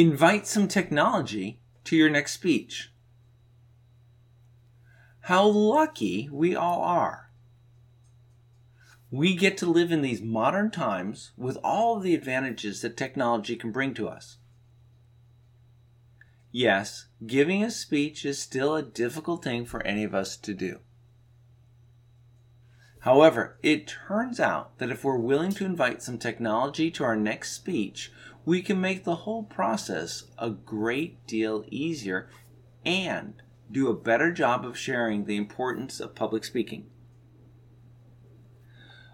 Invite some technology to your next speech. How lucky we all are. We get to live in these modern times with all of the advantages that technology can bring to us. Yes, giving a speech is still a difficult thing for any of us to do. However, it turns out that if we're willing to invite some technology to our next speech, we can make the whole process a great deal easier and do a better job of sharing the importance of public speaking.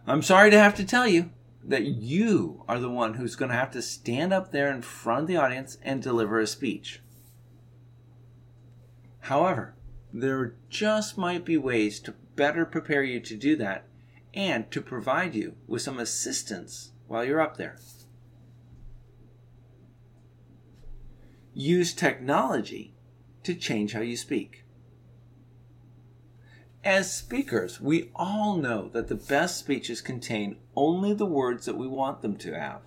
I'm sorry to have to tell you that you are the one who's going to have to stand up there in front of the audience and deliver a speech. However, there just might be ways to better prepare you to do that and to provide you with some assistance while you're up there. Use technology to change how you speak. As speakers, we all know that the best speeches contain only the words that we want them to have.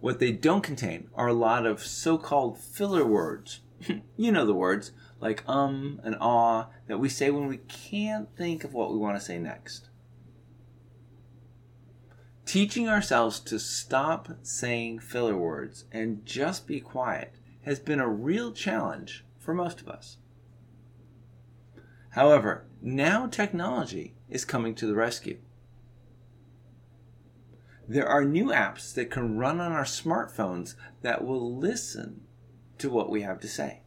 What they don't contain are a lot of so called filler words. you know the words, like um and ah, that we say when we can't think of what we want to say next. Teaching ourselves to stop saying filler words and just be quiet has been a real challenge for most of us. However, now technology is coming to the rescue. There are new apps that can run on our smartphones that will listen to what we have to say.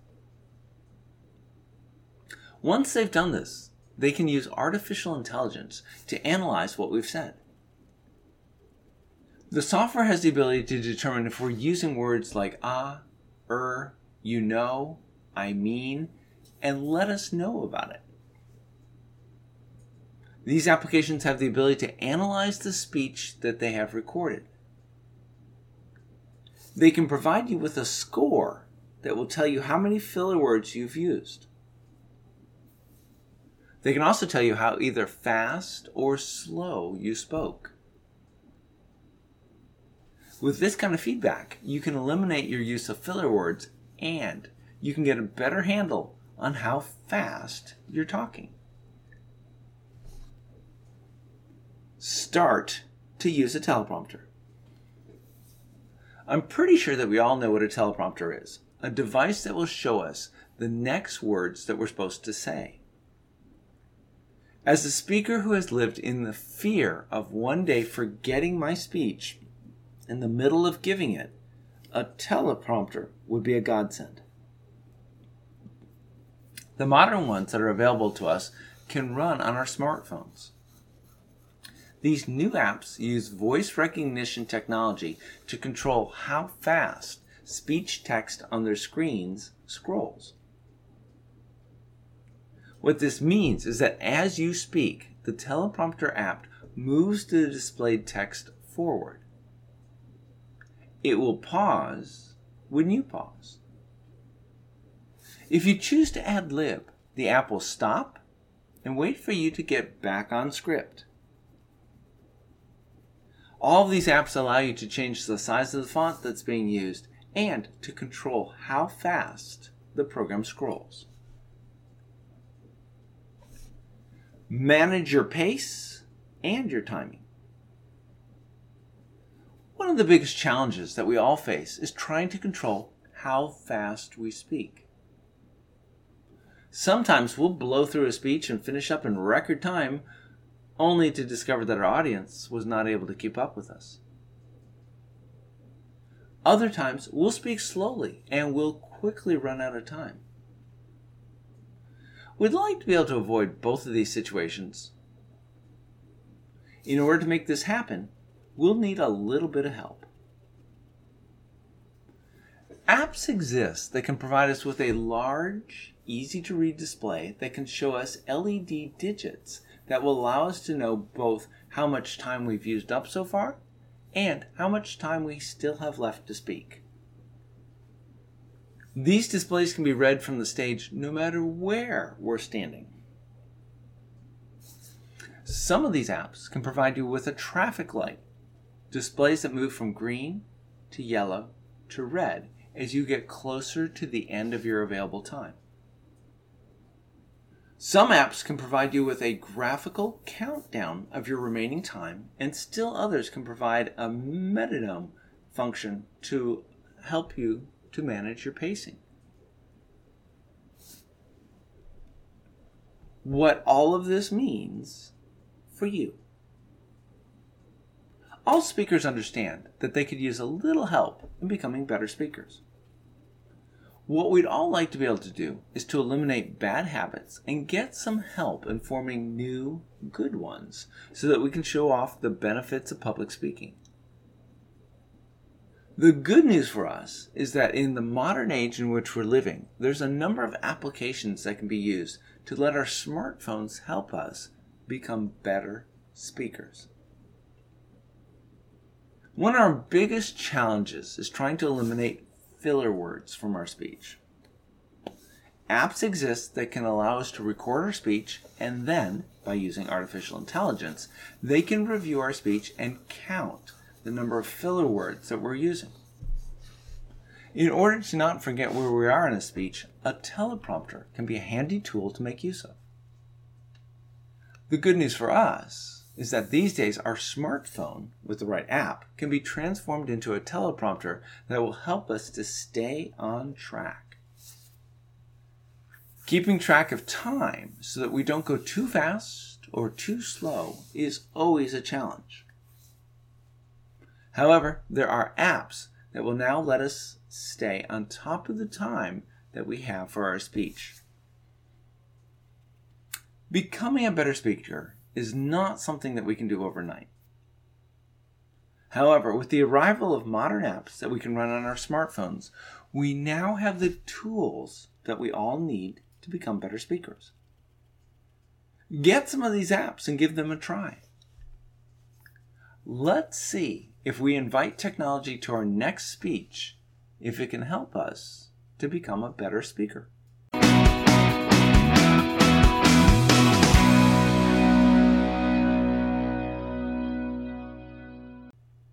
Once they've done this, they can use artificial intelligence to analyze what we've said. The software has the ability to determine if we're using words like ah, er, you know, I mean, and let us know about it. These applications have the ability to analyze the speech that they have recorded. They can provide you with a score that will tell you how many filler words you've used. They can also tell you how either fast or slow you spoke. With this kind of feedback, you can eliminate your use of filler words and you can get a better handle on how fast you're talking. Start to use a teleprompter. I'm pretty sure that we all know what a teleprompter is a device that will show us the next words that we're supposed to say. As a speaker who has lived in the fear of one day forgetting my speech in the middle of giving it, a teleprompter would be a godsend. The modern ones that are available to us can run on our smartphones. These new apps use voice recognition technology to control how fast speech text on their screens scrolls. What this means is that as you speak, the teleprompter app moves the displayed text forward. It will pause when you pause. If you choose to ad lib, the app will stop and wait for you to get back on script. All of these apps allow you to change the size of the font that's being used and to control how fast the program scrolls. Manage your pace and your timing. One of the biggest challenges that we all face is trying to control how fast we speak. Sometimes we'll blow through a speech and finish up in record time, only to discover that our audience was not able to keep up with us. Other times, we'll speak slowly and we'll quickly run out of time. We'd like to be able to avoid both of these situations. In order to make this happen, we'll need a little bit of help. Apps exist that can provide us with a large, easy to read display that can show us LED digits that will allow us to know both how much time we've used up so far and how much time we still have left to speak. These displays can be read from the stage no matter where we're standing. Some of these apps can provide you with a traffic light, displays that move from green to yellow to red as you get closer to the end of your available time. Some apps can provide you with a graphical countdown of your remaining time, and still others can provide a metronome function to help you to manage your pacing. What all of this means for you. All speakers understand that they could use a little help in becoming better speakers. What we'd all like to be able to do is to eliminate bad habits and get some help in forming new, good ones so that we can show off the benefits of public speaking. The good news for us is that in the modern age in which we're living, there's a number of applications that can be used to let our smartphones help us become better speakers. One of our biggest challenges is trying to eliminate filler words from our speech. Apps exist that can allow us to record our speech and then, by using artificial intelligence, they can review our speech and count the number of filler words that we're using. In order to not forget where we are in a speech, a teleprompter can be a handy tool to make use of. The good news for us is that these days our smartphone with the right app can be transformed into a teleprompter that will help us to stay on track. Keeping track of time so that we don't go too fast or too slow is always a challenge. However, there are apps that will now let us stay on top of the time that we have for our speech. Becoming a better speaker is not something that we can do overnight. However, with the arrival of modern apps that we can run on our smartphones, we now have the tools that we all need to become better speakers. Get some of these apps and give them a try. Let's see if we invite technology to our next speech, if it can help us to become a better speaker.